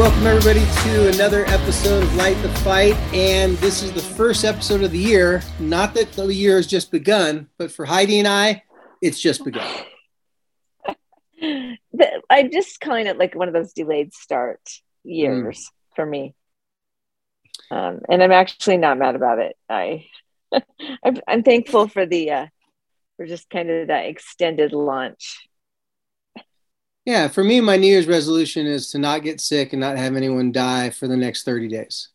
Welcome everybody to another episode of Light the Fight. And this is the first episode of the year. Not that the year has just begun, but for Heidi and I, it's just begun. I just kind of like one of those delayed start years mm. for me. Um, and I'm actually not mad about it. I, I'm, I'm, thankful for the, uh, for just kind of that extended launch yeah, for me, my New Year's resolution is to not get sick and not have anyone die for the next 30 days.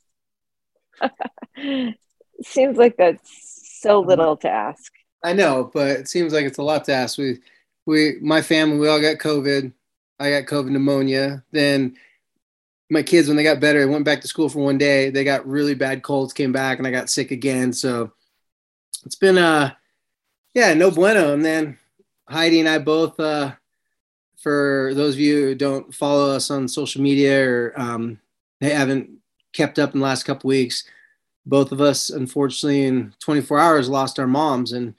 seems like that's so uh-huh. little to ask. I know, but it seems like it's a lot to ask. We, we, my family, we all got COVID. I got COVID pneumonia. Then my kids, when they got better, went back to school for one day. They got really bad colds, came back, and I got sick again. So it's been, uh, yeah, no bueno. And then Heidi and I both, uh, for those of you who don't follow us on social media or um, they haven't kept up in the last couple weeks, both of us, unfortunately, in 24 hours, lost our moms. And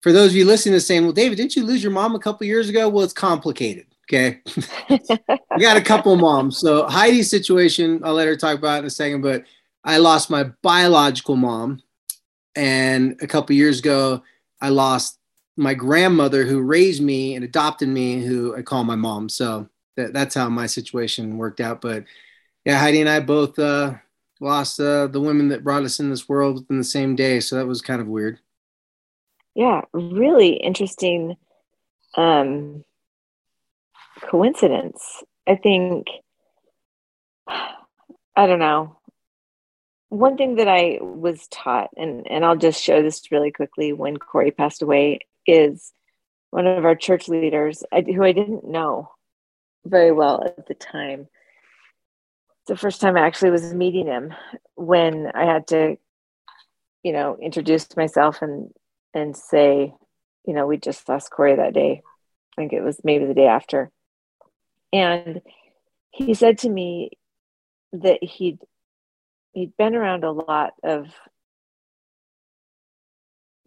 for those of you listening to saying, well, David, didn't you lose your mom a couple years ago? Well, it's complicated. Okay. we got a couple moms. So Heidi's situation, I'll let her talk about in a second, but I lost my biological mom. And a couple years ago, I lost my grandmother who raised me and adopted me, who I call my mom. So that, that's how my situation worked out. But yeah, Heidi and I both uh, lost uh, the women that brought us in this world within the same day. So that was kind of weird. Yeah, really interesting um, coincidence. I think, I don't know. One thing that I was taught, and, and I'll just show this really quickly when Corey passed away, is one of our church leaders who I didn't know very well at the time. The first time I actually was meeting him when I had to, you know, introduce myself and and say, you know, we just lost Corey that day. I think it was maybe the day after. And he said to me that he'd he'd been around a lot of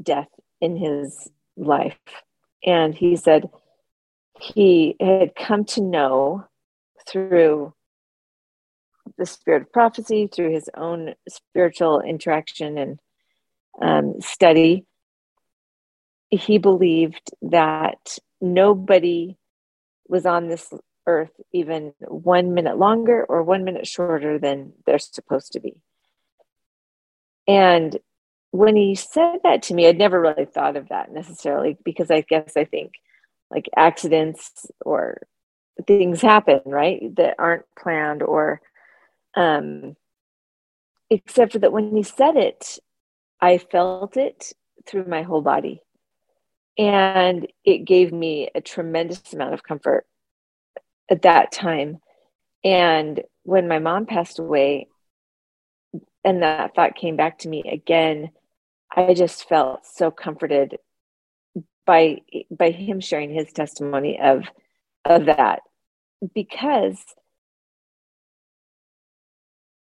death in his life. And he said he had come to know through the spirit of prophecy, through his own spiritual interaction and um, study. He believed that nobody was on this earth even one minute longer or one minute shorter than they're supposed to be. And when he said that to me, I'd never really thought of that necessarily because I guess I think like accidents or things happen, right, that aren't planned or um except for that when he said it, I felt it through my whole body. And it gave me a tremendous amount of comfort at that time. And when my mom passed away, and that thought came back to me again, I just felt so comforted by by him sharing his testimony of of that. Because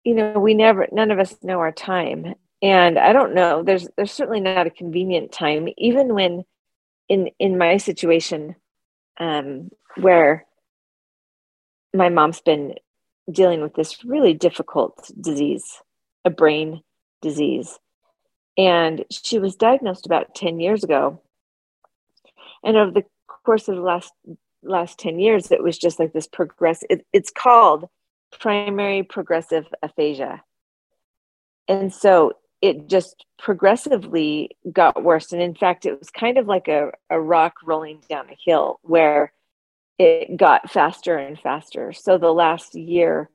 you know we never none of us know our time. And i don't know there's there's certainly not a convenient time even when in in my situation um where my mom's been dealing with this really difficult disease a brain disease and she was diagnosed about 10 years ago. And over the course of the last last 10 years, it was just like this progress. It, it's called primary progressive aphasia. And so it just progressively got worse. And in fact, it was kind of like a, a rock rolling down a hill where it got faster and faster. So the last year,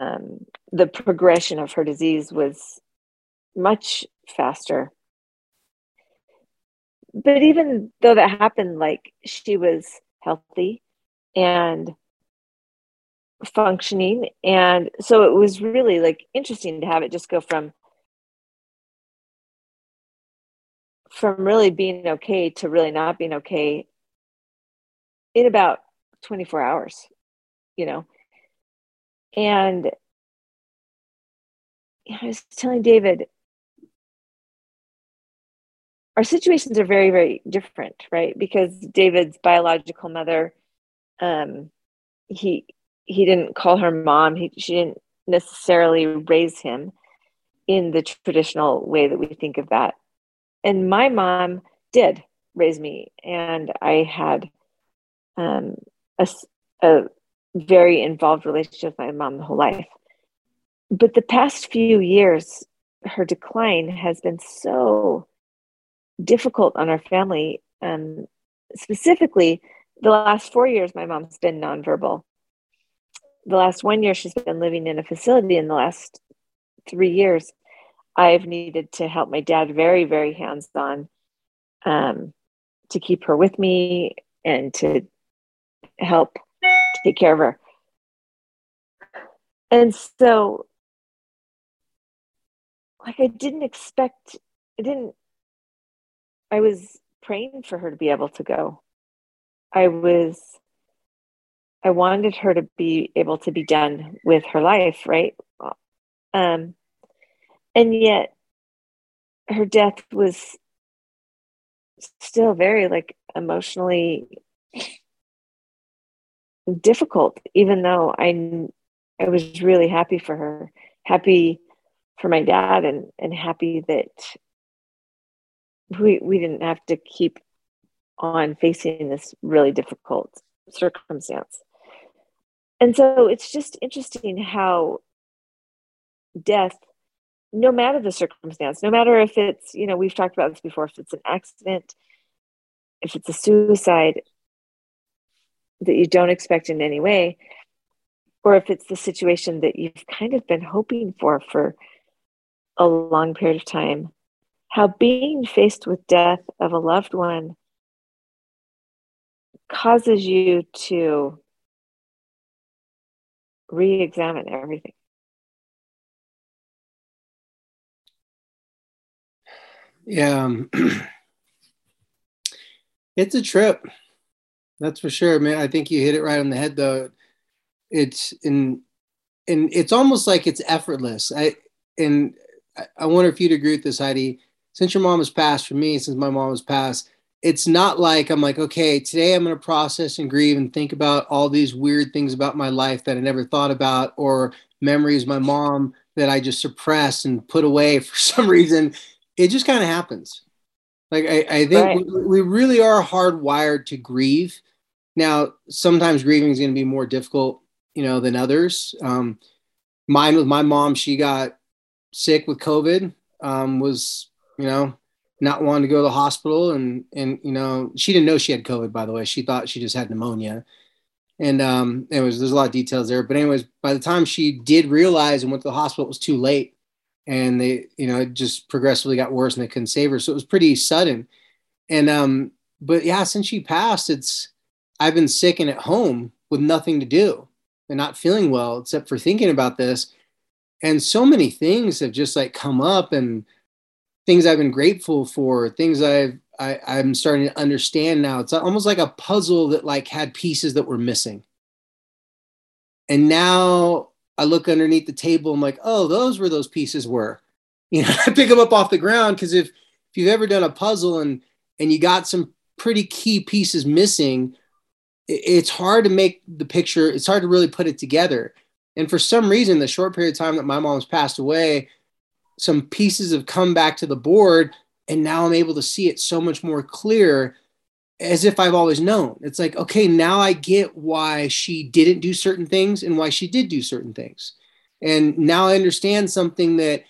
um, the progression of her disease was much faster. But even though that happened, like she was healthy and functioning. And so it was really like interesting to have it just go from from really being okay to really not being okay in about 24 hours, you know. And I was telling David, our situations are very, very different, right? Because David's biological mother, um, he he didn't call her mom. He, she didn't necessarily raise him in the traditional way that we think of that. And my mom did raise me, and I had um, a, a very involved relationship with my mom the whole life. But the past few years, her decline has been so difficult on our family. Um, specifically, the last four years, my mom's been nonverbal. The last one year, she's been living in a facility. In the last three years, I've needed to help my dad very, very hands on um, to keep her with me and to help take care of her. And so, like, I didn't expect, I didn't, I was praying for her to be able to go. I was, I wanted her to be able to be done with her life, right? Um, and yet her death was still very like emotionally difficult even though i i was really happy for her happy for my dad and and happy that we we didn't have to keep on facing this really difficult circumstance. And so it's just interesting how death no matter the circumstance no matter if it's you know we've talked about this before if it's an accident if it's a suicide that you don't expect in any way, or if it's the situation that you've kind of been hoping for for a long period of time, how being faced with death of a loved one causes you to re examine everything. Yeah. Um, it's a trip. That's for sure, man. I think you hit it right on the head, though. It's in, and it's almost like it's effortless. I and I wonder if you'd agree with this, Heidi. Since your mom has passed, for me, since my mom has passed, it's not like I'm like, okay, today I'm going to process and grieve and think about all these weird things about my life that I never thought about, or memories my mom that I just suppressed and put away for some reason. It just kind of happens. Like I, I think right. we, we, really are hardwired to grieve. Now, sometimes grieving is going to be more difficult, you know, than others. Um, mine with my mom, she got sick with COVID. Um, was you know not wanting to go to the hospital, and and you know she didn't know she had COVID. By the way, she thought she just had pneumonia. And um, anyways, there's a lot of details there. But anyways, by the time she did realize and went to the hospital, it was too late and they you know it just progressively got worse and they couldn't save her so it was pretty sudden and um but yeah since she passed it's i've been sick and at home with nothing to do and not feeling well except for thinking about this and so many things have just like come up and things i've been grateful for things i've I, i'm starting to understand now it's almost like a puzzle that like had pieces that were missing and now I look underneath the table. I'm like, oh, those were those pieces were. You know, I pick them up off the ground because if if you've ever done a puzzle and and you got some pretty key pieces missing, it's hard to make the picture. It's hard to really put it together. And for some reason, the short period of time that my mom's passed away, some pieces have come back to the board, and now I'm able to see it so much more clear as if I've always known. It's like, okay, now I get why she didn't do certain things and why she did do certain things. And now I understand something that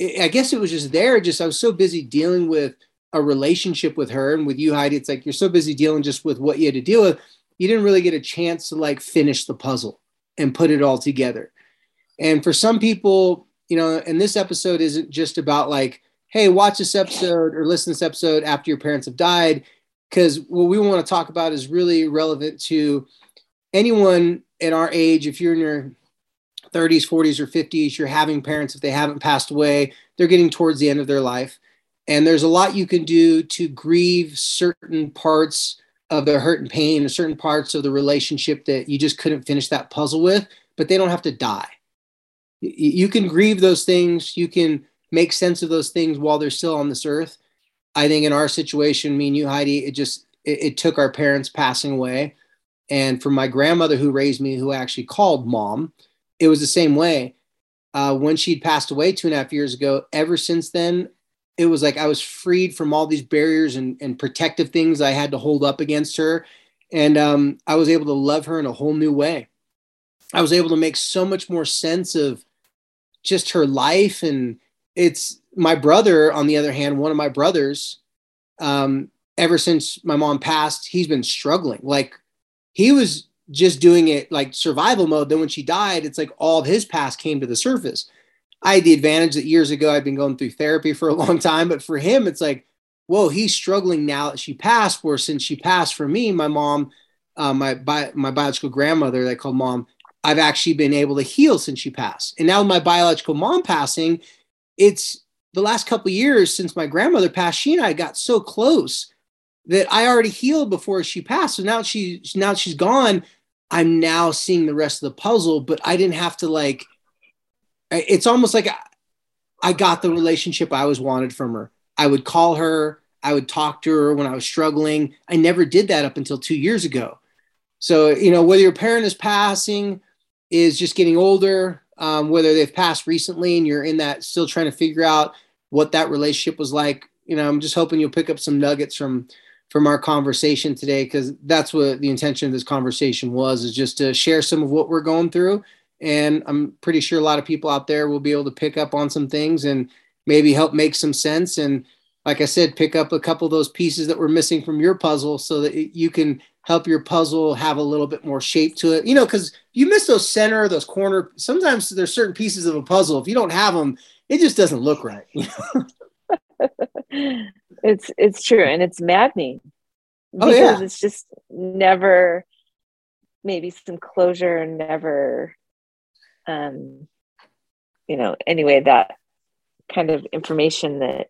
I guess it was just there. Just I was so busy dealing with a relationship with her and with you, Heidi. It's like you're so busy dealing just with what you had to deal with. You didn't really get a chance to like finish the puzzle and put it all together. And for some people, you know, and this episode isn't just about like, hey, watch this episode or listen to this episode after your parents have died because what we want to talk about is really relevant to anyone at our age. If you're in your 30s, 40s, or 50s, you're having parents, if they haven't passed away, they're getting towards the end of their life. And there's a lot you can do to grieve certain parts of the hurt and pain, certain parts of the relationship that you just couldn't finish that puzzle with, but they don't have to die. You can grieve those things. You can make sense of those things while they're still on this earth. I think in our situation, me and you, Heidi, it just it, it took our parents passing away, and for my grandmother who raised me, who actually called mom, it was the same way. Uh, when she'd passed away two and a half years ago, ever since then, it was like I was freed from all these barriers and, and protective things I had to hold up against her. And um, I was able to love her in a whole new way. I was able to make so much more sense of just her life. And it's my brother, on the other hand, one of my brothers, um, ever since my mom passed, he's been struggling. Like he was just doing it like survival mode. Then when she died, it's like all of his past came to the surface. I had the advantage that years ago I'd been going through therapy for a long time, but for him, it's like, whoa, he's struggling now that she passed. Where since she passed for me, my mom, uh, my bi- my biological grandmother, they call mom, I've actually been able to heal since she passed. And now my biological mom passing, it's the last couple years since my grandmother passed. She and I got so close that I already healed before she passed. So now she now she's gone. I'm now seeing the rest of the puzzle, but I didn't have to like it's almost like I got the relationship I always wanted from her. I would call her, I would talk to her when I was struggling. I never did that up until two years ago. So, you know, whether your parent is passing, is just getting older, um, whether they've passed recently and you're in that still trying to figure out what that relationship was like, you know, I'm just hoping you'll pick up some nuggets from from our conversation today because that's what the intention of this conversation was is just to share some of what we're going through and I'm pretty sure a lot of people out there will be able to pick up on some things and maybe help make some sense. And like I said, pick up a couple of those pieces that were missing from your puzzle so that you can help your puzzle have a little bit more shape to it. You know, because you miss those center, those corner. Sometimes there's certain pieces of a puzzle. If you don't have them, it just doesn't look right. it's it's true, and it's maddening. Oh yeah, it's just never maybe some closure, never um, you know, anyway, that kind of information that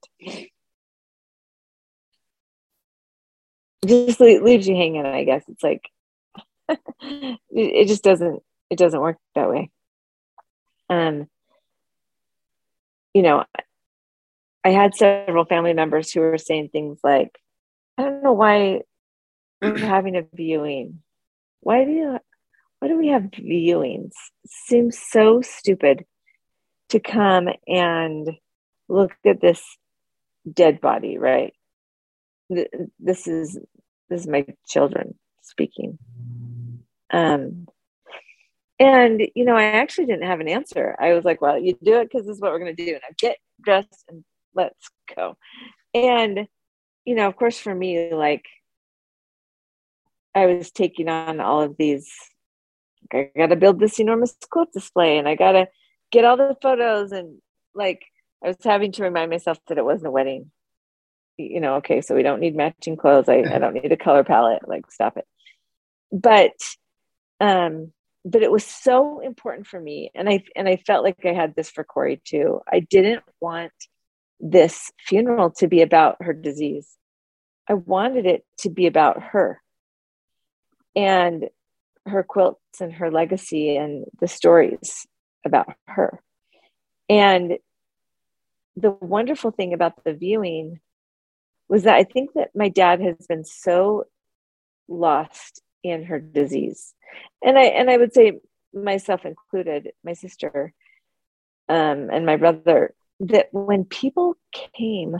just leaves you hanging. I guess it's like it just doesn't it doesn't work that way. Um, you know, I had several family members who were saying things like, "I don't know why we're having a viewing. Why do you why do we have viewings? It seems so stupid to come and look at this dead body, right? This is this is my children speaking. Um, and you know, I actually didn't have an answer. I was like, "Well, you do it because this is what we're going to do." And I get dressed and let's go. And you know, of course, for me, like I was taking on all of these I got to build this enormous quilt display and I got to get all the photos. And like, I was having to remind myself that it wasn't a wedding. You know, okay, so we don't need matching clothes. I, I don't need a color palette. Like, stop it. But, um, but it was so important for me. And I, and I felt like I had this for Corey too. I didn't want this funeral to be about her disease. I wanted it to be about her. And her quilts and her legacy and the stories about her. And the wonderful thing about the viewing was that I think that my dad has been so lost in her disease. And I and I would say myself included, my sister um, and my brother, that when people came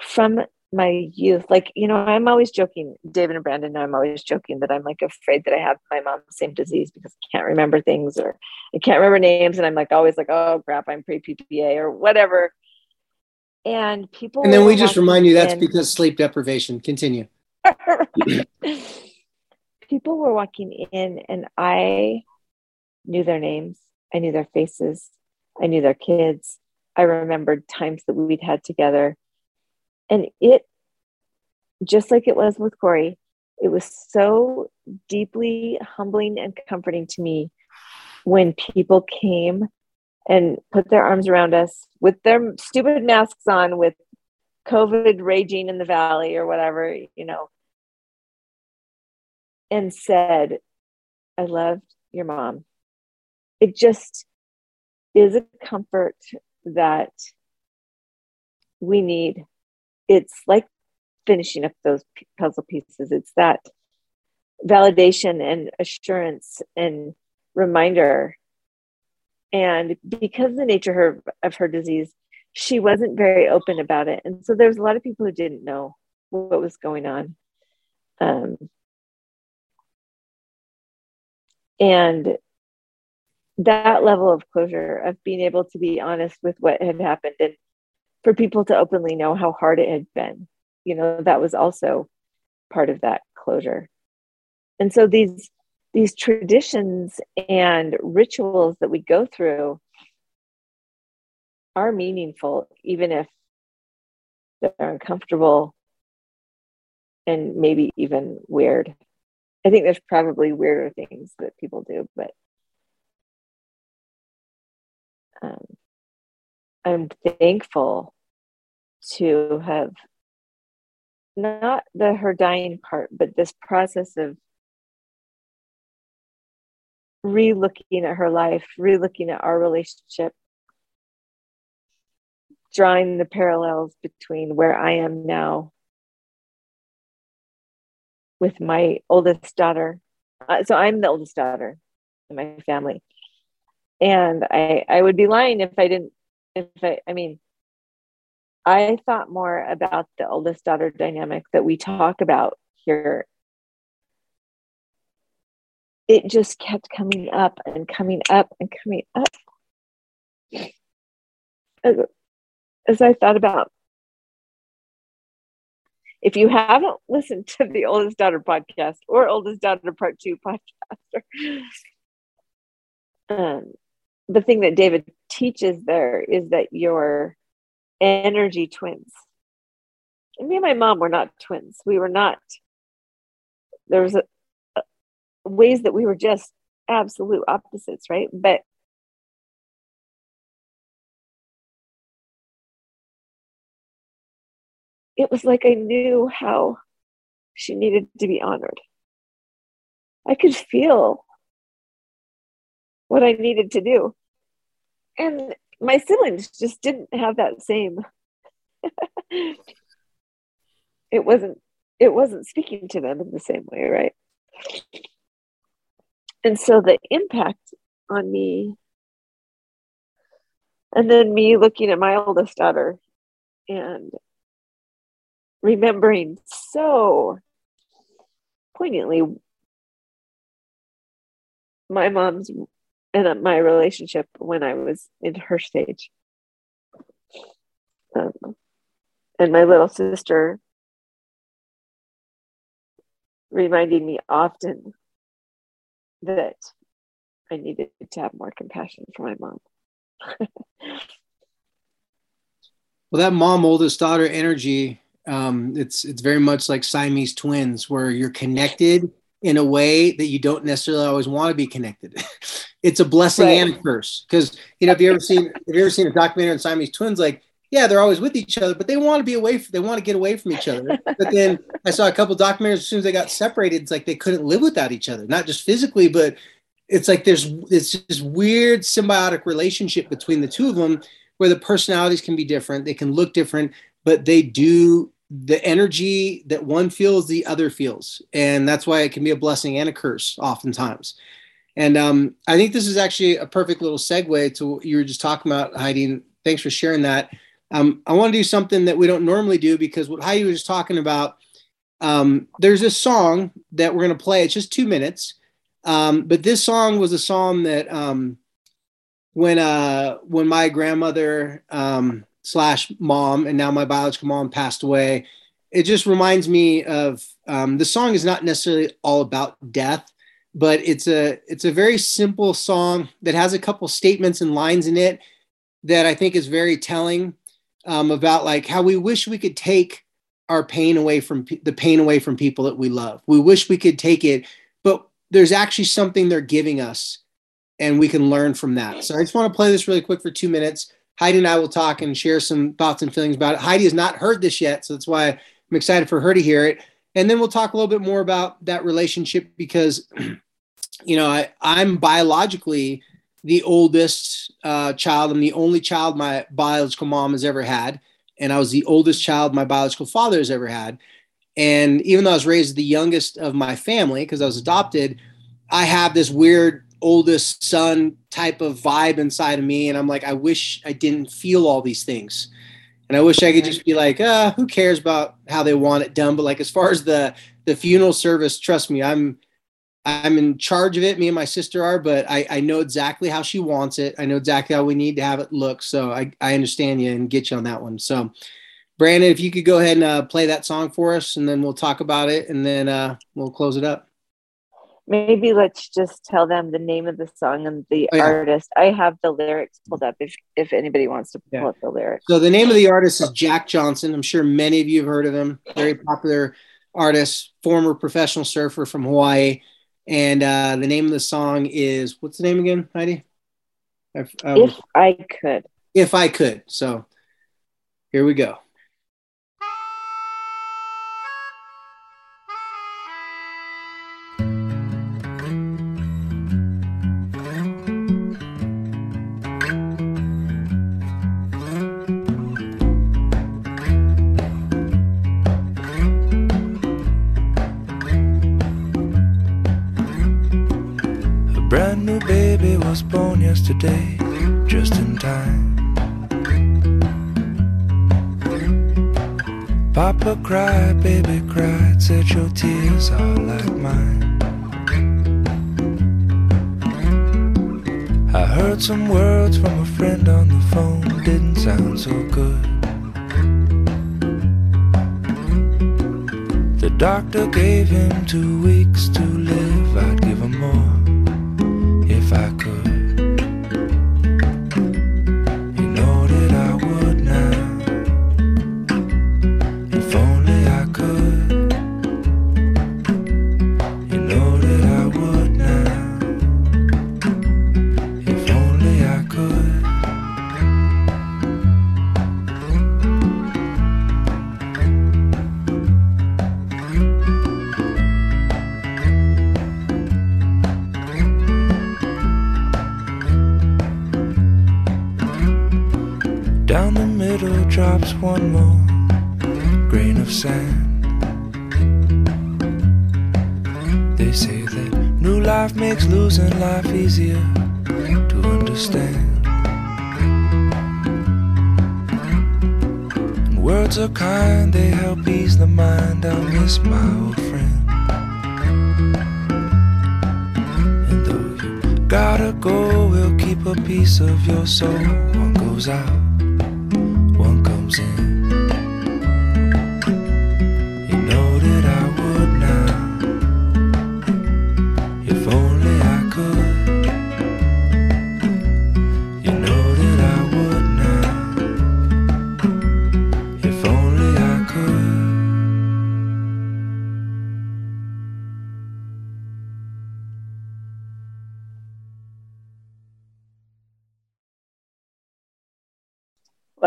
from my youth like you know i'm always joking david and brandon i'm always joking that i'm like afraid that i have my mom's same disease because i can't remember things or i can't remember names and i'm like always like oh crap i'm pre-ppa or whatever and people and then we just remind you that's in, because sleep deprivation. Continue. People were walking in and i knew their names. I knew their faces. I knew their kids. I remembered times that we'd had together. And it just like it was with Corey, it was so deeply humbling and comforting to me when people came and put their arms around us with their stupid masks on, with COVID raging in the valley or whatever, you know, and said, I loved your mom. It just is a comfort that we need. It's like finishing up those puzzle pieces. It's that validation and assurance and reminder. And because the nature of her, disease, she wasn't very open about it. And so there's a lot of people who didn't know what was going on. Um, and that level of closure of being able to be honest with what had happened and for people to openly know how hard it had been you know that was also part of that closure and so these these traditions and rituals that we go through are meaningful even if they're uncomfortable and maybe even weird. I think there's probably weirder things that people do but um, I'm thankful to have not the her dying part, but this process of re-looking at her life, re-looking at our relationship, drawing the parallels between where I am now with my oldest daughter. Uh, so I'm the oldest daughter in my family and i i would be lying if i didn't if i i mean i thought more about the oldest daughter dynamic that we talk about here it just kept coming up and coming up and coming up as, as i thought about if you haven't listened to the oldest daughter podcast or oldest daughter part two podcast um, the thing that David teaches there is that you're energy twins. And me and my mom were not twins. We were not. There was a, ways that we were just absolute opposites, right? But it was like I knew how she needed to be honored. I could feel what I needed to do. And my siblings just didn't have that same it wasn't it wasn't speaking to them in the same way, right? And so the impact on me and then me looking at my oldest daughter and remembering so poignantly my mom's and my relationship when I was in her stage. Um, and my little sister reminding me often that I needed to have more compassion for my mom. well, that mom, oldest daughter energy, um, it's it's very much like Siamese twins, where you're connected in a way that you don't necessarily always want to be connected. it's a blessing right. and a curse. Because you know, if you ever seen if you ever seen a documentary on Siamese twins, like yeah, they're always with each other, but they want to be away. From, they want to get away from each other. But then I saw a couple documentaries. As soon as they got separated, it's like they couldn't live without each other, not just physically, but it's like there's it's this weird symbiotic relationship between the two of them, where the personalities can be different, they can look different, but they do the energy that one feels, the other feels, and that's why it can be a blessing and a curse oftentimes. And um, I think this is actually a perfect little segue to what you were just talking about, Heidi. And thanks for sharing that. Um, I want to do something that we don't normally do because what Heidi was talking about, um, there's a song that we're going to play. It's just two minutes. Um, but this song was a song that um, when uh, when my grandmother um, slash mom and now my biological mom passed away, it just reminds me of the song is not necessarily all about death but it's a it's a very simple song that has a couple statements and lines in it that I think is very telling um, about like how we wish we could take our pain away from the pain away from people that we love. We wish we could take it, but there's actually something they're giving us and we can learn from that. So I just want to play this really quick for two minutes. Heidi and I will talk and share some thoughts and feelings about it. Heidi has not heard this yet, so that's why I'm excited for her to hear it. And then we'll talk a little bit more about that relationship because, you know, I, I'm biologically the oldest uh, child. I'm the only child my biological mom has ever had. And I was the oldest child my biological father has ever had. And even though I was raised the youngest of my family because I was adopted, I have this weird oldest son type of vibe inside of me. And I'm like, I wish I didn't feel all these things. And I wish I could just be like, uh, who cares about how they want it done? But like as far as the the funeral service, trust me, I'm I'm in charge of it. Me and my sister are, but I, I know exactly how she wants it. I know exactly how we need to have it look. So I, I understand you and get you on that one. So Brandon, if you could go ahead and uh, play that song for us, and then we'll talk about it, and then uh, we'll close it up maybe let's just tell them the name of the song and the oh, yeah. artist. I have the lyrics pulled up if if anybody wants to pull yeah. up the lyrics. So the name of the artist is Jack Johnson. I'm sure many of you have heard of him. Very popular artist, former professional surfer from Hawaii. And uh, the name of the song is what's the name again, Heidi? Um, if I could. If I could. So here we go. Papa cried, baby cried, said your tears are like mine. I heard some words from a friend on the phone, didn't sound so good. The doctor gave him two weeks to live, I'd give him more gotta go, we'll keep a piece of your soul. One goes out.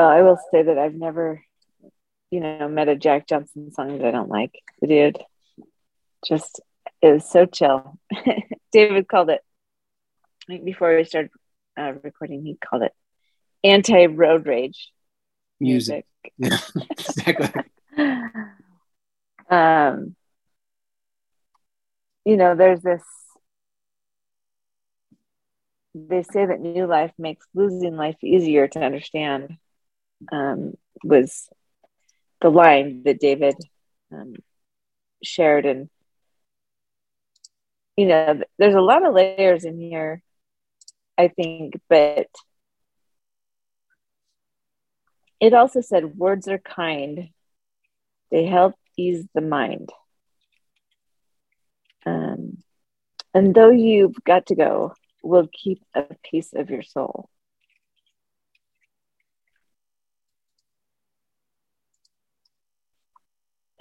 Well, I will say that I've never, you know, met a Jack Johnson song that I don't like. The dude just was so chill. David called it before we started uh, recording. He called it anti road rage music. music. Yeah, exactly. um, you know, there's this. They say that new life makes losing life easier to understand um, was the line that David um, shared. And, you know, there's a lot of layers in here, I think, but it also said words are kind, they help ease the mind. Um, and though you've got to go, will keep a piece of your soul.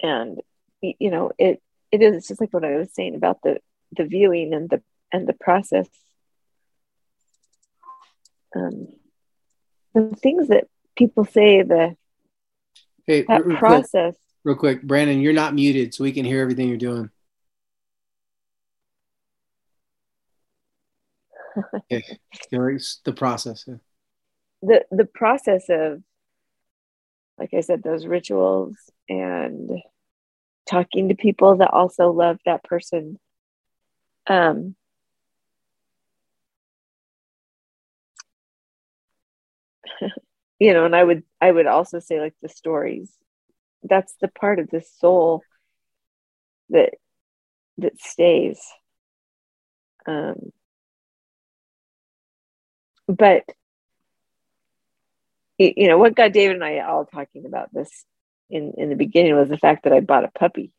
And you know it it is just like what I was saying about the the viewing and the and the process um the things that people say the Hey, that real quick, process real quick, Brandon, you're not muted, so we can hear everything you're doing. Okay, the process. yeah. the the process of like i said those rituals and talking to people that also love that person. Um you know and i would i would also say like the stories. That's the part of the soul that that stays. Um but you know what got david and i all talking about this in in the beginning was the fact that i bought a puppy.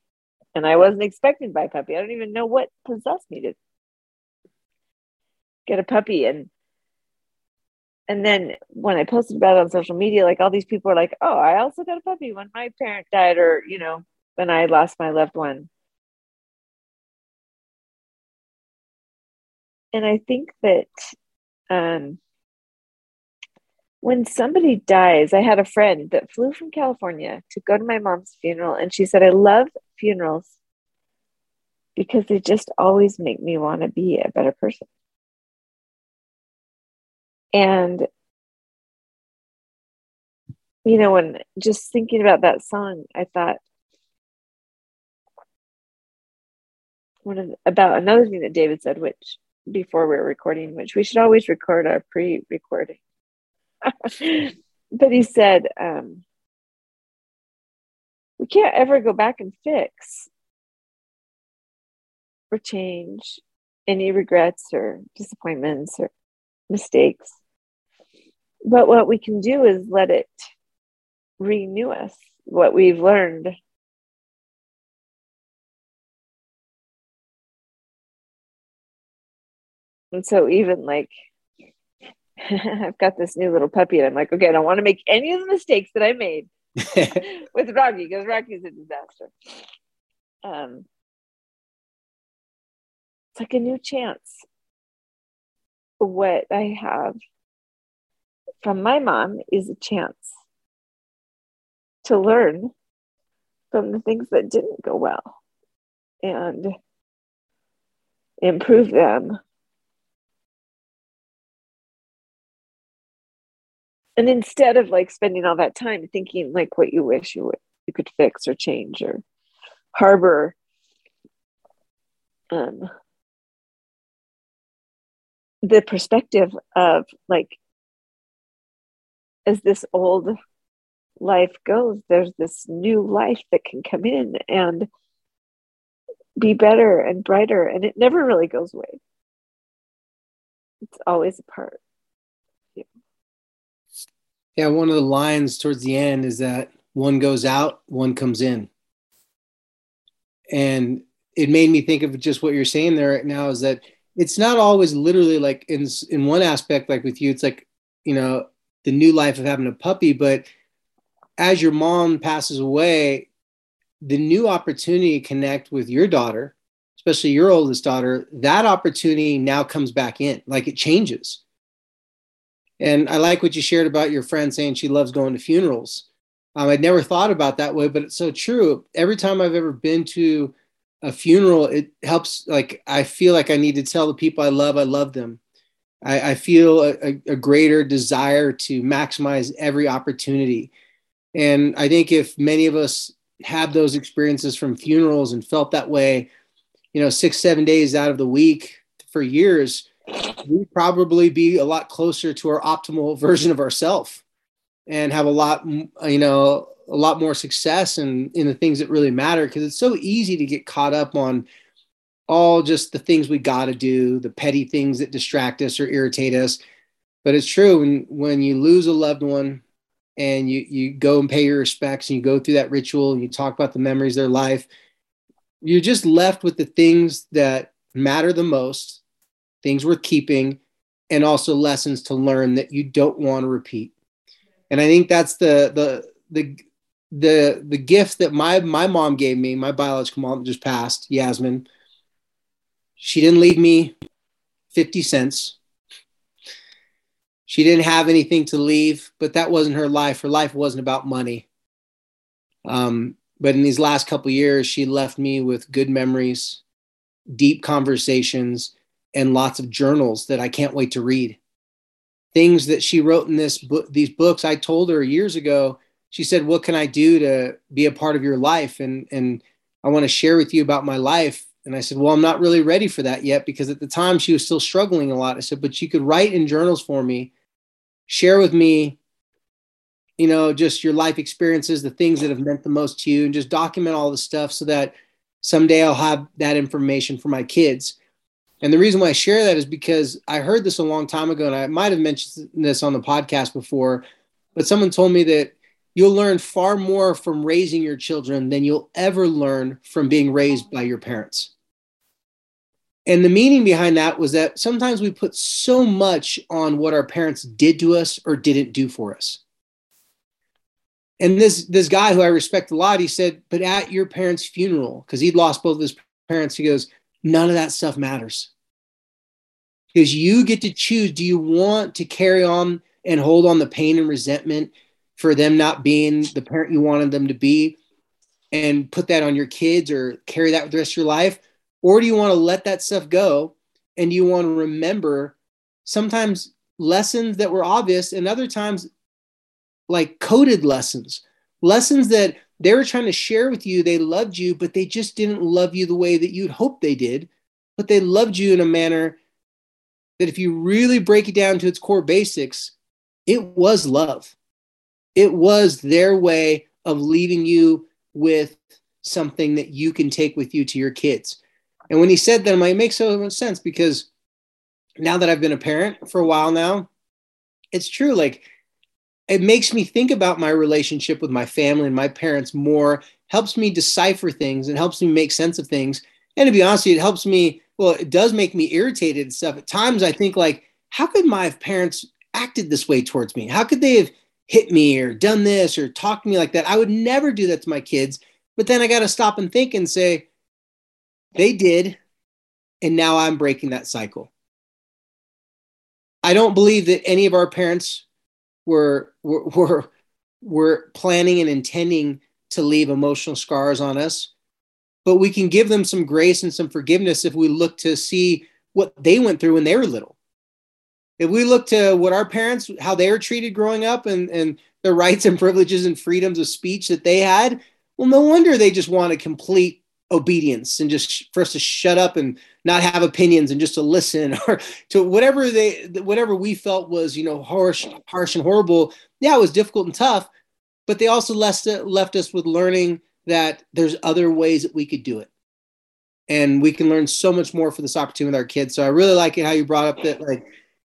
And i wasn't expecting to buy a puppy. I don't even know what possessed me to get a puppy. And and then when i posted about it on social media like all these people are like oh i also got a puppy when my parent died or you know when i lost my loved one. And i think that um when somebody dies, I had a friend that flew from California to go to my mom's funeral, and she said, I love funerals because they just always make me want to be a better person. And, you know, when just thinking about that song, I thought, one of about another thing that David said, which before we were recording, which we should always record our pre-recording. but he said, um, we can't ever go back and fix or change any regrets or disappointments or mistakes. But what we can do is let it renew us, what we've learned. And so, even like I've got this new little puppy, and I'm like, okay, I don't want to make any of the mistakes that I made with Rocky because Rocky's a disaster. Um, it's like a new chance. What I have from my mom is a chance to learn from the things that didn't go well and improve them and instead of like spending all that time thinking like what you wish you would you could fix or change or harbor um the perspective of like as this old life goes there's this new life that can come in and be better and brighter and it never really goes away. It's always a part Yeah, one of the lines towards the end is that one goes out, one comes in. And it made me think of just what you're saying there right now is that it's not always literally like in in one aspect like with you it's like you know the new life of having a puppy but as your mom passes away the new opportunity to connect with your daughter especially your oldest daughter that opportunity now comes back in like it changes and I like what you shared about your friend saying she loves going to funerals. Um, I'd never thought about that way, but it's so true. Every time I've ever been to a funeral, it helps. Like I feel like I need to tell the people I love, I love them. I, I feel a, a greater desire to maximize every opportunity. And I think if many of us had those experiences from funerals and felt that way, you know, six, seven days out of the week for years, we'd probably be a lot closer to our optimal version of ourselves and have a lot you know a lot more success in in the things that really matter. Because it's so easy to get caught up on all just the things we got to do the petty things that distract us or irritate us. But it's true when when you lose a loved one and you you go and pay your respects and you go through that ritual and you talk about the memories of their life you're just left with the things that matter the most things worth keeping, and also lessons to learn that you don't want to repeat. And I think that's the the the the the gift that my my mom gave me, my biological mom just passed, Yasmin. She didn't leave me 50 cents. She didn't have anything to leave, but that wasn't her life. Her life wasn't about money. Um, but in these last couple years, she left me with good memories, deep conversations, and lots of journals that I can't wait to read. Things that she wrote in this book, these books, I told her years ago. She said, "What can I do to be a part of your life?" And and I want to share with you about my life. And I said, Well, I'm not really ready for that yet because at the time she was still struggling a lot. I said, But you could write in journals for me, share with me, you know, just your life experiences, the things that have meant the most to you, and just document all the stuff so that someday I'll have that information for my kids. And the reason why I share that is because I heard this a long time ago, and I might have mentioned this on the podcast before, but someone told me that you'll learn far more from raising your children than you'll ever learn from being raised by your parents. And the meaning behind that was that sometimes we put so much on what our parents did to us or didn't do for us. And this this guy who I respect a lot, he said, "But at your parents' funeral, because he'd lost both his parents, he goes, none of that stuff matters because you get to choose. Do you want to carry on and hold on the pain and resentment for them not being the parent you wanted them to be and put that on your kids or carry that with the rest of your life? Or do you want to let that stuff go and you want to remember sometimes lessons that were obvious and other times like coded lessons, lessons that they were trying to share with you. They loved you, but they just didn't love you the way that you'd hope they did. But they loved you in a manner that if you really break it down to its core basics, it was love it was their way of leaving you with something that you can take with you to your kids. And when he said that, it makes so much sense because now that I've been a parent for a while now, it's true. Like it makes me think about my relationship with my family and my parents more, helps me decipher things and helps me make sense of things. And to be honest, you, it helps me. Well, it does make me irritated and stuff. At times, I think like, how could my parents acted this way towards me? How could they have hit me or done this or talked to me like that. I would never do that to my kids. But then I got to stop and think and say, they did. And now I'm breaking that cycle. I don't believe that any of our parents were, were, were, planning and intending to leave emotional scars on us. But we can give them some grace and some forgiveness if we look to see what they went through when they were little if we look to what our parents how they were treated growing up and and the rights and privileges and freedoms of speech that they had well no wonder they just wanted complete obedience and just for us to shut up and not have opinions and just to listen or to whatever they whatever we felt was you know harsh harsh and horrible yeah it was difficult and tough but they also left left us with learning that there's other ways that we could do it and we can learn so much more for this opportunity with our kids so i really like it how you brought up that like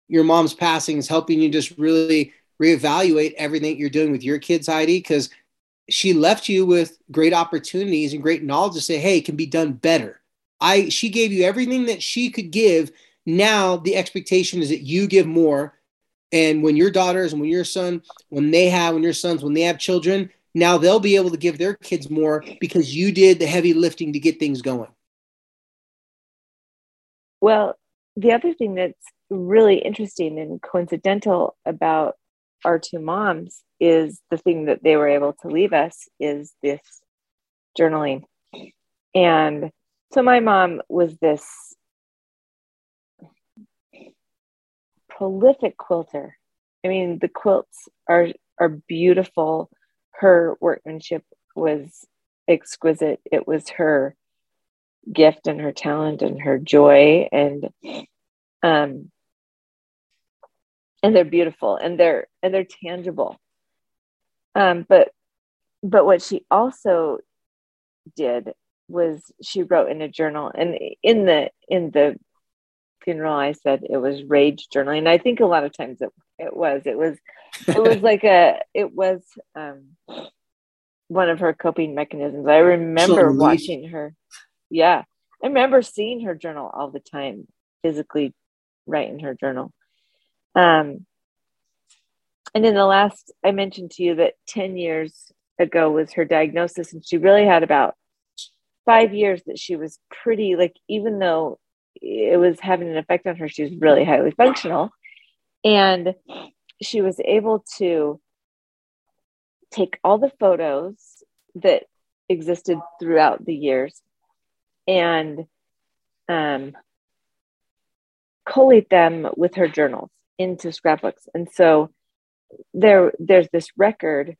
your mom's passing is helping you just really reevaluate everything you're doing with your kids, Heidi, because she left you with great opportunities and great knowledge to say, hey, it can be done better. I she gave you everything that she could give. Now the expectation is that you give more. And when your daughters and when your son, when they have, when your sons, when they have children, now they'll be able to give their kids more because you did the heavy lifting to get things going. Well, the other thing that's really interesting and coincidental about our two moms is the thing that they were able to leave us is this journaling. And so my mom was this prolific quilter. I mean, the quilts are are beautiful. Her workmanship was exquisite. It was her gift and her talent and her joy and um and they're beautiful and they're and they're tangible um but but what she also did was she wrote in a journal and in the in the funeral i said it was rage journaling. And i think a lot of times it, it was. It was it was like a it was um one of her coping mechanisms. I remember so watching her yeah. I remember seeing her journal all the time physically write in her journal. Um, and in the last, I mentioned to you that 10 years ago was her diagnosis, and she really had about five years that she was pretty like even though it was having an effect on her, she was really highly functional, and she was able to take all the photos that existed throughout the years and um, collate them with her journals into scrapbooks. And so there, there's this record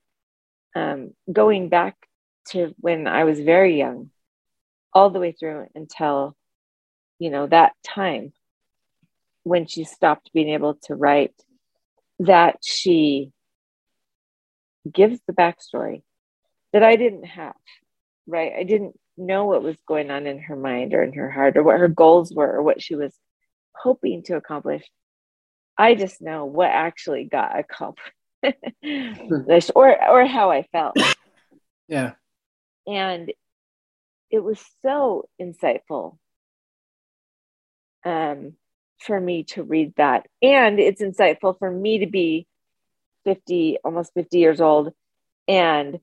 um, going back to when I was very young, all the way through until, you know, that time when she stopped being able to write, that she gives the backstory that I didn't have, right? I didn't know what was going on in her mind or in her heart or what her goals were or what she was hoping to accomplish. I just know what actually got accomplished or or how I felt. Yeah. And it was so insightful um, for me to read that. And it's insightful for me to be 50, almost 50 years old and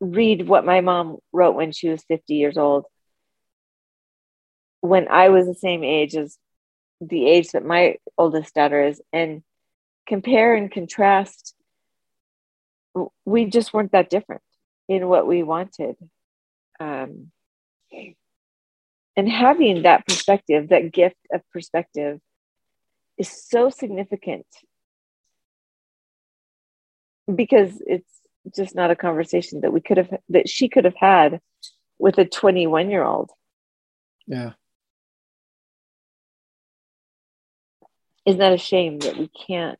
read what my mom wrote when she was 50 years old. When I was the same age as the age that my oldest daughter is, and compare and contrast, we just weren't that different in what we wanted. Um, and having that perspective, that gift of perspective, is so significant. Because it's just not a conversation that we could have that she could have had with a 21 year old yeah. Isn't that a shame that we can't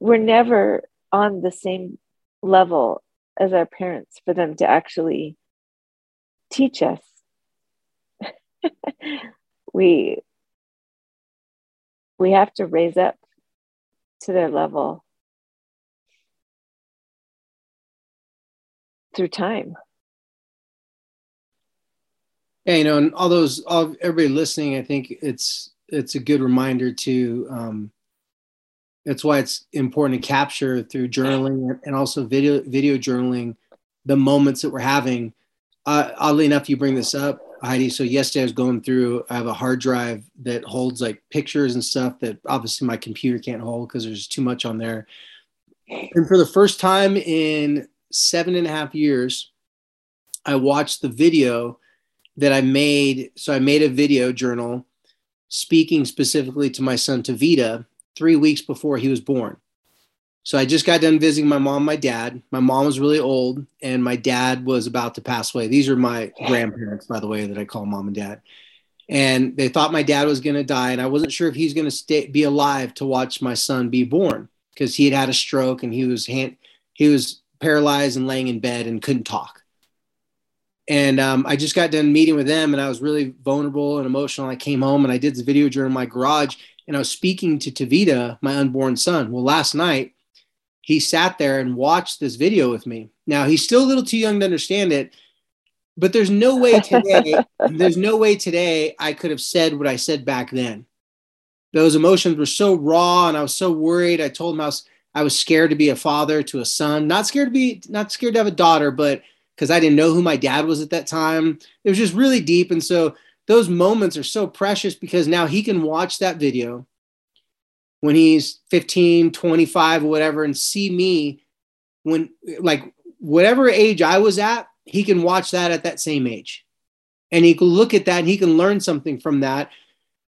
we're never on the same level as our parents for them to actually teach us we we have to raise up to their level through time. Yeah, you know, and all those, all everybody listening, I think it's it's a good reminder to. Um, that's why it's important to capture through journaling and also video video journaling the moments that we're having. Uh, oddly enough, you bring this up. Heidi. So yesterday I was going through. I have a hard drive that holds like pictures and stuff that obviously my computer can't hold because there's too much on there. And for the first time in seven and a half years, I watched the video that I made. So I made a video journal speaking specifically to my son Tavita three weeks before he was born. So I just got done visiting my mom, my dad. My mom was really old, and my dad was about to pass away. These are my grandparents, by the way, that I call mom and dad. And they thought my dad was going to die, and I wasn't sure if he's going to stay be alive to watch my son be born because he had had a stroke and he was hand, he was paralyzed and laying in bed and couldn't talk. And um, I just got done meeting with them, and I was really vulnerable and emotional. I came home and I did this video during my garage, and I was speaking to Tavita, my unborn son. Well, last night he sat there and watched this video with me. Now he's still a little too young to understand it, but there's no way today, there's no way today I could have said what I said back then. Those emotions were so raw and I was so worried. I told him I was, I was scared to be a father to a son, not scared to be, not scared to have a daughter, but because I didn't know who my dad was at that time. It was just really deep. And so those moments are so precious because now he can watch that video when he's 15, 25, or whatever, and see me when, like, whatever age I was at, he can watch that at that same age. And he can look at that and he can learn something from that.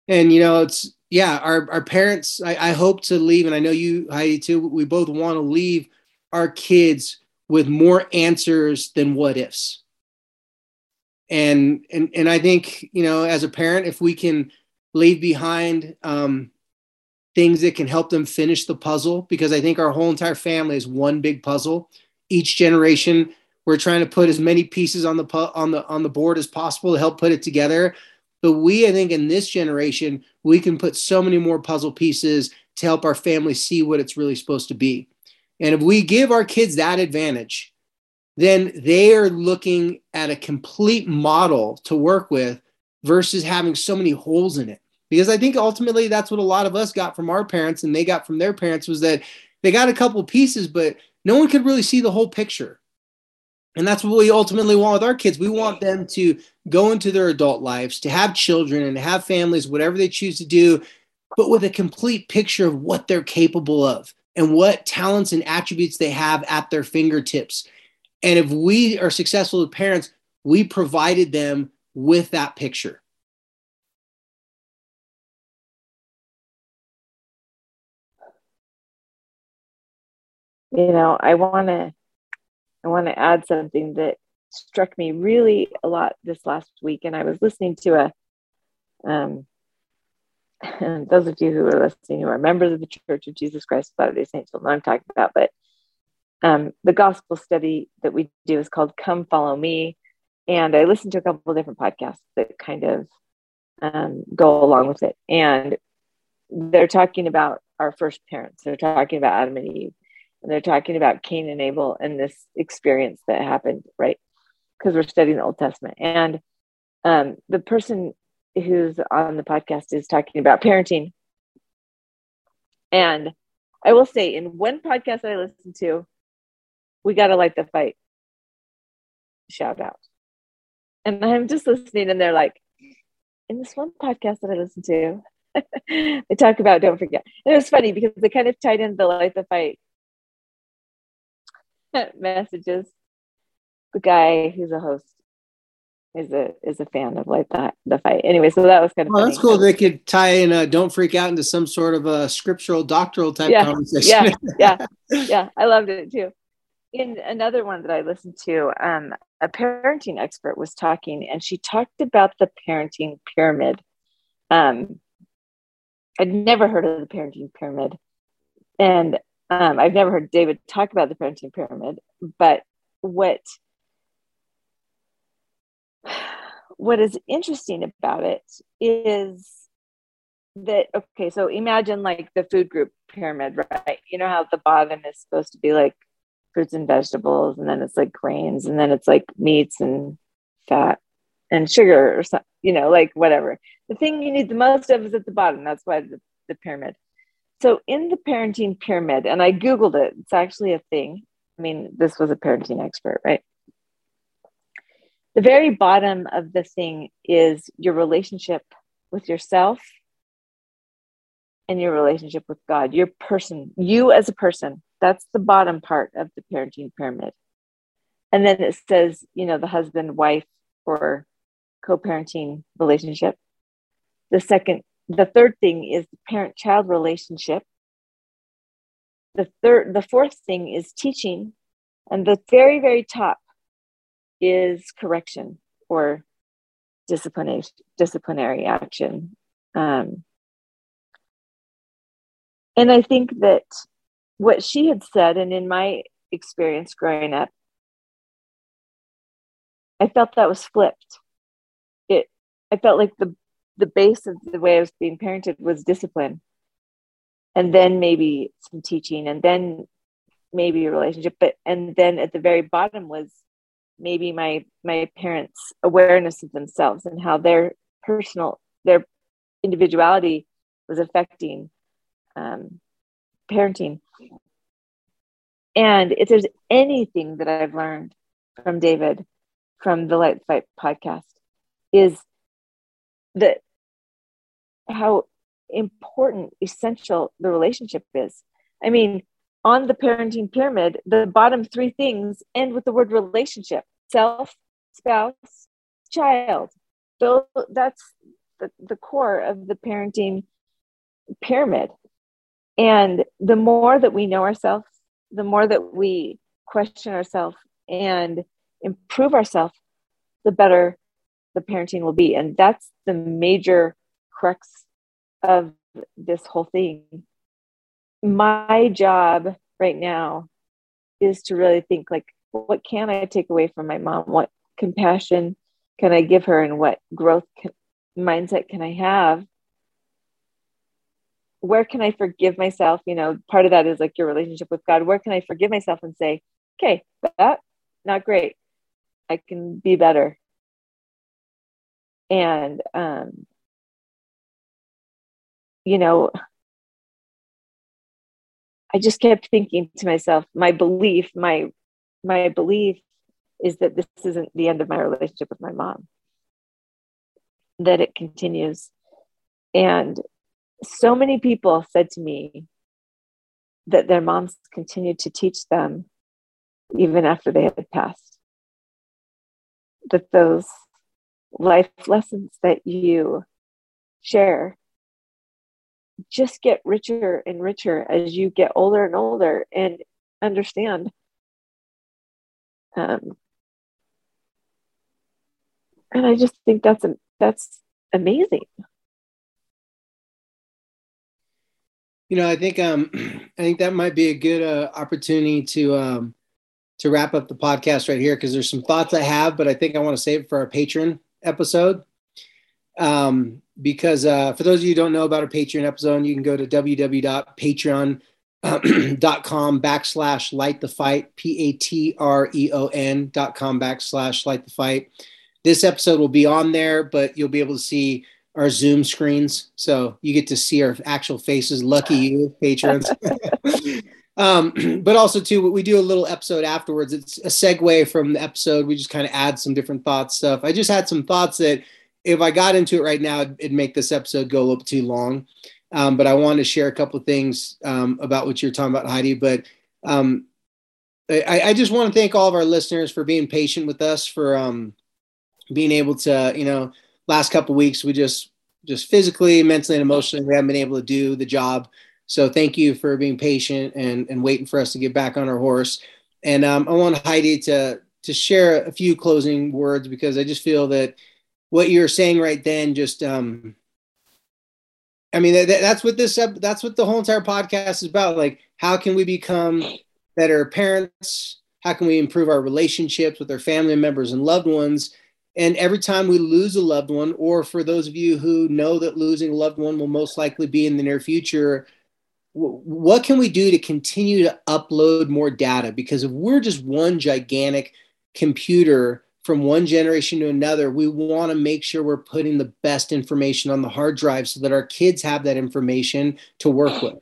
And, you know, it's, yeah, our, our parents, I, I hope to leave, and I know you, Heidi, too, we both want to leave our kids with more answers than what ifs. And, and, and I think, you know, as a parent, if we can leave behind, um, things that can help them finish the puzzle because I think our whole entire family is one big puzzle. Each generation, we're trying to put as many pieces on the pu- on the on the board as possible to help put it together. But we, I think, in this generation, we can put so many more puzzle pieces to help our family see what it's really supposed to be. And if we give our kids that advantage, then they are looking at a complete model to work with versus having so many holes in it because I think ultimately that's what a lot of us got from our parents and they got from their parents was that they got a couple pieces, but no one could really see the whole picture. And that's what we ultimately want with our kids. We want them to go into their adult lives, to have children and have families, whatever they choose to do, but with a complete picture of what they're capable of and what talents and attributes they have at their fingertips. And if we are successful as parents, we provided them with that picture. You know, I want to I want to add something that struck me really a lot this last week and I was listening to a um and those of you who are listening who are members of the Church of Jesus Christ of Latter-day Saints will know I'm talking about, but um, the gospel study that we do is called Come Follow Me. And I listened to a couple different podcasts that kind of um, go along with it. And they're talking about our first parents. They're talking about Adam and Eve. And they're talking about Cain and Abel and this experience that happened, right? Because we're studying the Old Testament. And um, the person who's on the podcast is talking about parenting. And I will say, in one podcast I listened to, we got to light the fight. Shout out. And I'm just listening, and they're like, in this one podcast that I listened to, they talk about don't forget. And it was funny because they kind of tied in the light the fight messages. The guy who's a host is a is a fan of light the fight. Anyway, so that was kind of well, that's cool. They could tie in a "Don't Freak Out" into some sort of a scriptural, doctoral type yeah, conversation. Yeah, yeah, yeah. I loved it too. In another one that I listened to, um, a parenting expert was talking, and she talked about the parenting pyramid. Um, I'd never heard of the parenting pyramid, and um, I've never heard David talk about the parenting pyramid. But what what is interesting about it is that okay so imagine like the food group pyramid right you know how the bottom is supposed to be like fruits and vegetables and then it's like grains and then it's like meats and fat and sugar or something you know like whatever. The thing you need the most of is at the bottom. That's why the, the pyramid. So in the parenting pyramid and i googled it it's actually a thing. I mean this was a parenting expert right? The very bottom of the thing is your relationship with yourself and your relationship with God, your person, you as a person. That's the bottom part of the parenting pyramid. And then it says, you know, the husband, wife, or co parenting relationship. The second, the third thing is the parent child relationship. The third, the fourth thing is teaching. And the very, very top is correction or disciplinary disciplinary action. Um, and I think that what she had said, and in my experience growing up, I felt that was flipped. It I felt like the the base of the way I was being parented was discipline. And then maybe some teaching and then maybe a relationship. But and then at the very bottom was maybe my my parents awareness of themselves and how their personal their individuality was affecting um, parenting and if there's anything that i've learned from david from the light fight podcast is that how important essential the relationship is i mean on the parenting pyramid the bottom three things end with the word relationship self, spouse, child. So that's the, the core of the parenting pyramid. And the more that we know ourselves, the more that we question ourselves and improve ourselves, the better the parenting will be. And that's the major crux of this whole thing. My job right now is to really think like, what can I take away from my mom? What compassion can I give her, and what growth can, mindset can I have? Where can I forgive myself? You know, part of that is like your relationship with God. Where can I forgive myself and say, okay, that not great. I can be better. And um, you know, I just kept thinking to myself, my belief, my my belief is that this isn't the end of my relationship with my mom. That it continues. And so many people said to me that their moms continued to teach them even after they had passed. That those life lessons that you share just get richer and richer as you get older and older and understand um, and i just think that's a, that's amazing you know i think um i think that might be a good uh, opportunity to um to wrap up the podcast right here because there's some thoughts i have but i think i want to save it for our patron episode um because uh, for those of you who don't know about our Patreon episode, you can go to www.patreon.com backslash light the fight, P A T R E O N dot com backslash light the fight. This episode will be on there, but you'll be able to see our Zoom screens. So you get to see our actual faces. Lucky you, patrons. um, but also, too, we do a little episode afterwards. It's a segue from the episode. We just kind of add some different thoughts, stuff. I just had some thoughts that if I got into it right now, it'd make this episode go a little too long. Um, but I wanted to share a couple of things um, about what you're talking about, Heidi. But um, I, I, just want to thank all of our listeners for being patient with us, for um, being able to, you know, last couple weeks we just just physically, mentally, and emotionally we haven't been able to do the job. So thank you for being patient and and waiting for us to get back on our horse. And um, I want Heidi to to share a few closing words because I just feel that what you're saying right then just um i mean that, that's what this that's what the whole entire podcast is about like how can we become better parents how can we improve our relationships with our family members and loved ones and every time we lose a loved one or for those of you who know that losing a loved one will most likely be in the near future what can we do to continue to upload more data because if we're just one gigantic computer from one generation to another, we want to make sure we're putting the best information on the hard drive so that our kids have that information to work with.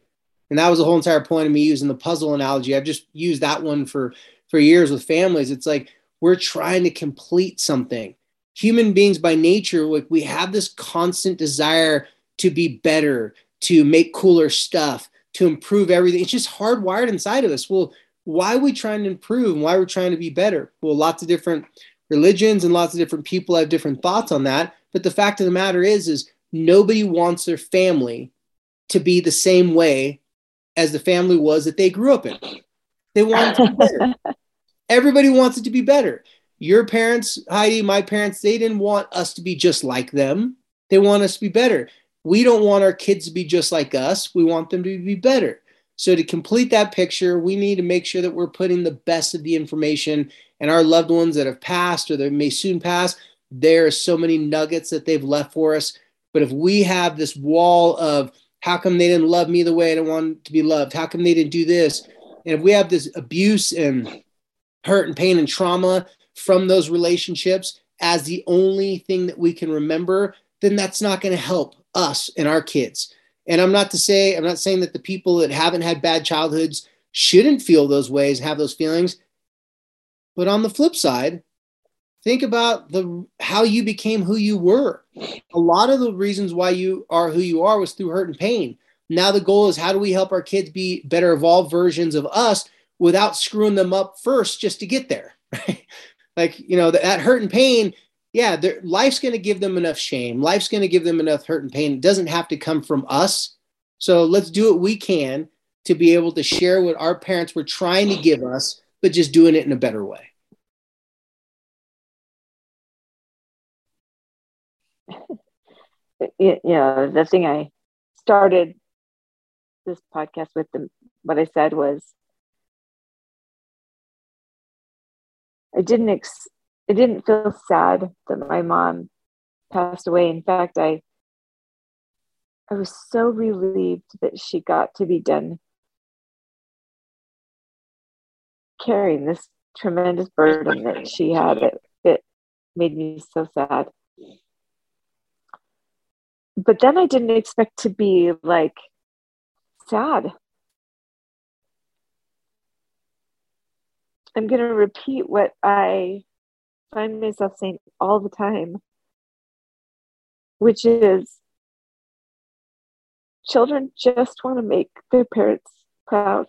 And that was the whole entire point of me using the puzzle analogy. I've just used that one for for years with families. It's like we're trying to complete something. Human beings by nature, like we have this constant desire to be better, to make cooler stuff, to improve everything. It's just hardwired inside of us. Well, why are we trying to improve and why are we trying to be better? Well, lots of different religions and lots of different people have different thoughts on that. But the fact of the matter is, is nobody wants their family to be the same way as the family was that they grew up in. They want it to be better. Everybody wants it to be better. Your parents, Heidi, my parents, they didn't want us to be just like them. They want us to be better. We don't want our kids to be just like us. We want them to be better. So, to complete that picture, we need to make sure that we're putting the best of the information and our loved ones that have passed or that may soon pass. There are so many nuggets that they've left for us. But if we have this wall of how come they didn't love me the way I want to be loved? How come they didn't do this? And if we have this abuse and hurt and pain and trauma from those relationships as the only thing that we can remember, then that's not going to help us and our kids. And I'm not to say, I'm not saying that the people that haven't had bad childhoods shouldn't feel those ways, have those feelings. But on the flip side, think about the how you became who you were. A lot of the reasons why you are who you are was through hurt and pain. Now the goal is how do we help our kids be better evolved versions of us without screwing them up first just to get there, right? Like, you know, that, that hurt and pain yeah, life's going to give them enough shame. Life's going to give them enough hurt and pain. It doesn't have to come from us. So let's do what we can to be able to share what our parents were trying to give us, but just doing it in a better way. Yeah, the thing I started this podcast with, the, what I said was, I didn't ex- it didn't feel sad that my mom passed away. In fact, I I was so relieved that she got to be done carrying this tremendous burden that she had. It, it made me so sad. but then I didn't expect to be like sad. I'm going to repeat what I find myself saying all the time, which is children just want to make their parents proud.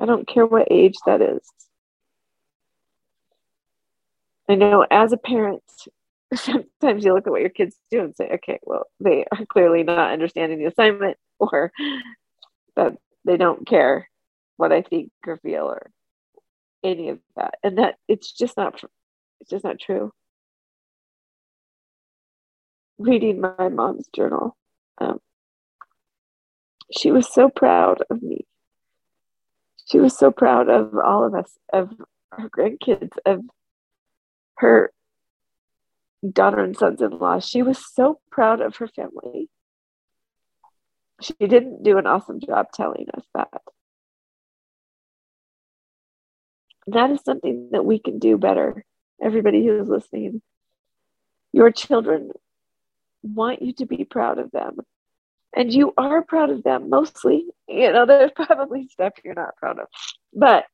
I don't care what age that is. I know as a parent, sometimes you look at what your kids do and say, okay, well, they are clearly not understanding the assignment or that they don't care what I think or feel or any of that. And that it's just not it's just not true. Reading my mom's journal, um, she was so proud of me. She was so proud of all of us, of her grandkids, of her daughter and sons-in-law. She was so proud of her family. She didn't do an awesome job telling us that. That is something that we can do better. Everybody who is listening, your children want you to be proud of them. And you are proud of them mostly. You know, there's probably stuff you're not proud of. But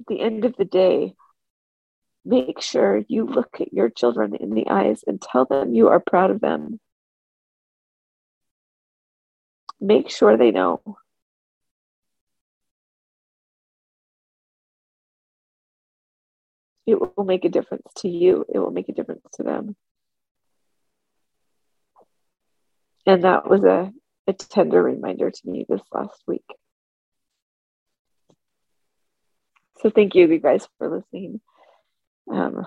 at the end of the day, make sure you look at your children in the eyes and tell them you are proud of them. Make sure they know. It will make a difference to you, it will make a difference to them. And that was a, a tender reminder to me this last week. So thank you, you guys, for listening. Um,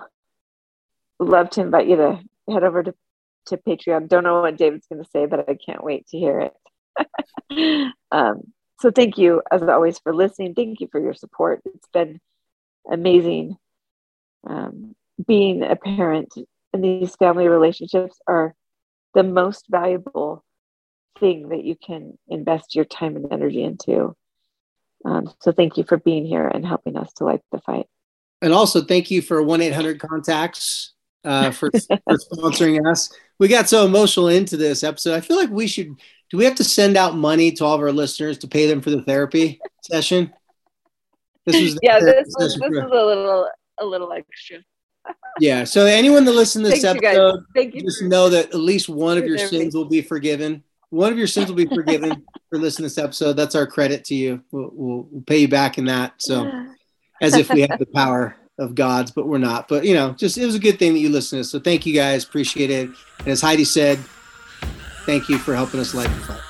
love to invite you to head over to, to Patreon. Don't know what David's going to say, but I can't wait to hear it. um, so thank you, as always, for listening. Thank you for your support. It's been amazing. Um, being a parent and these family relationships are the most valuable thing that you can invest your time and energy into. Um, so thank you for being here and helping us to light the fight. And also thank you for 1-800 contacts uh, for, for sponsoring us. We got so emotional into this episode. I feel like we should, do we have to send out money to all of our listeners to pay them for the therapy session? This was yeah, this was, this was a little, a little extra. yeah. So anyone that listens to this Thanks episode, Thank you just know that at least one of your sins will be forgiven one of your sins will be forgiven for listening to this episode. That's our credit to you. We'll, we'll, we'll pay you back in that. So, as if we have the power of God's, but we're not. But you know, just it was a good thing that you listened. to So, thank you guys. Appreciate it. And as Heidi said, thank you for helping us light the fight.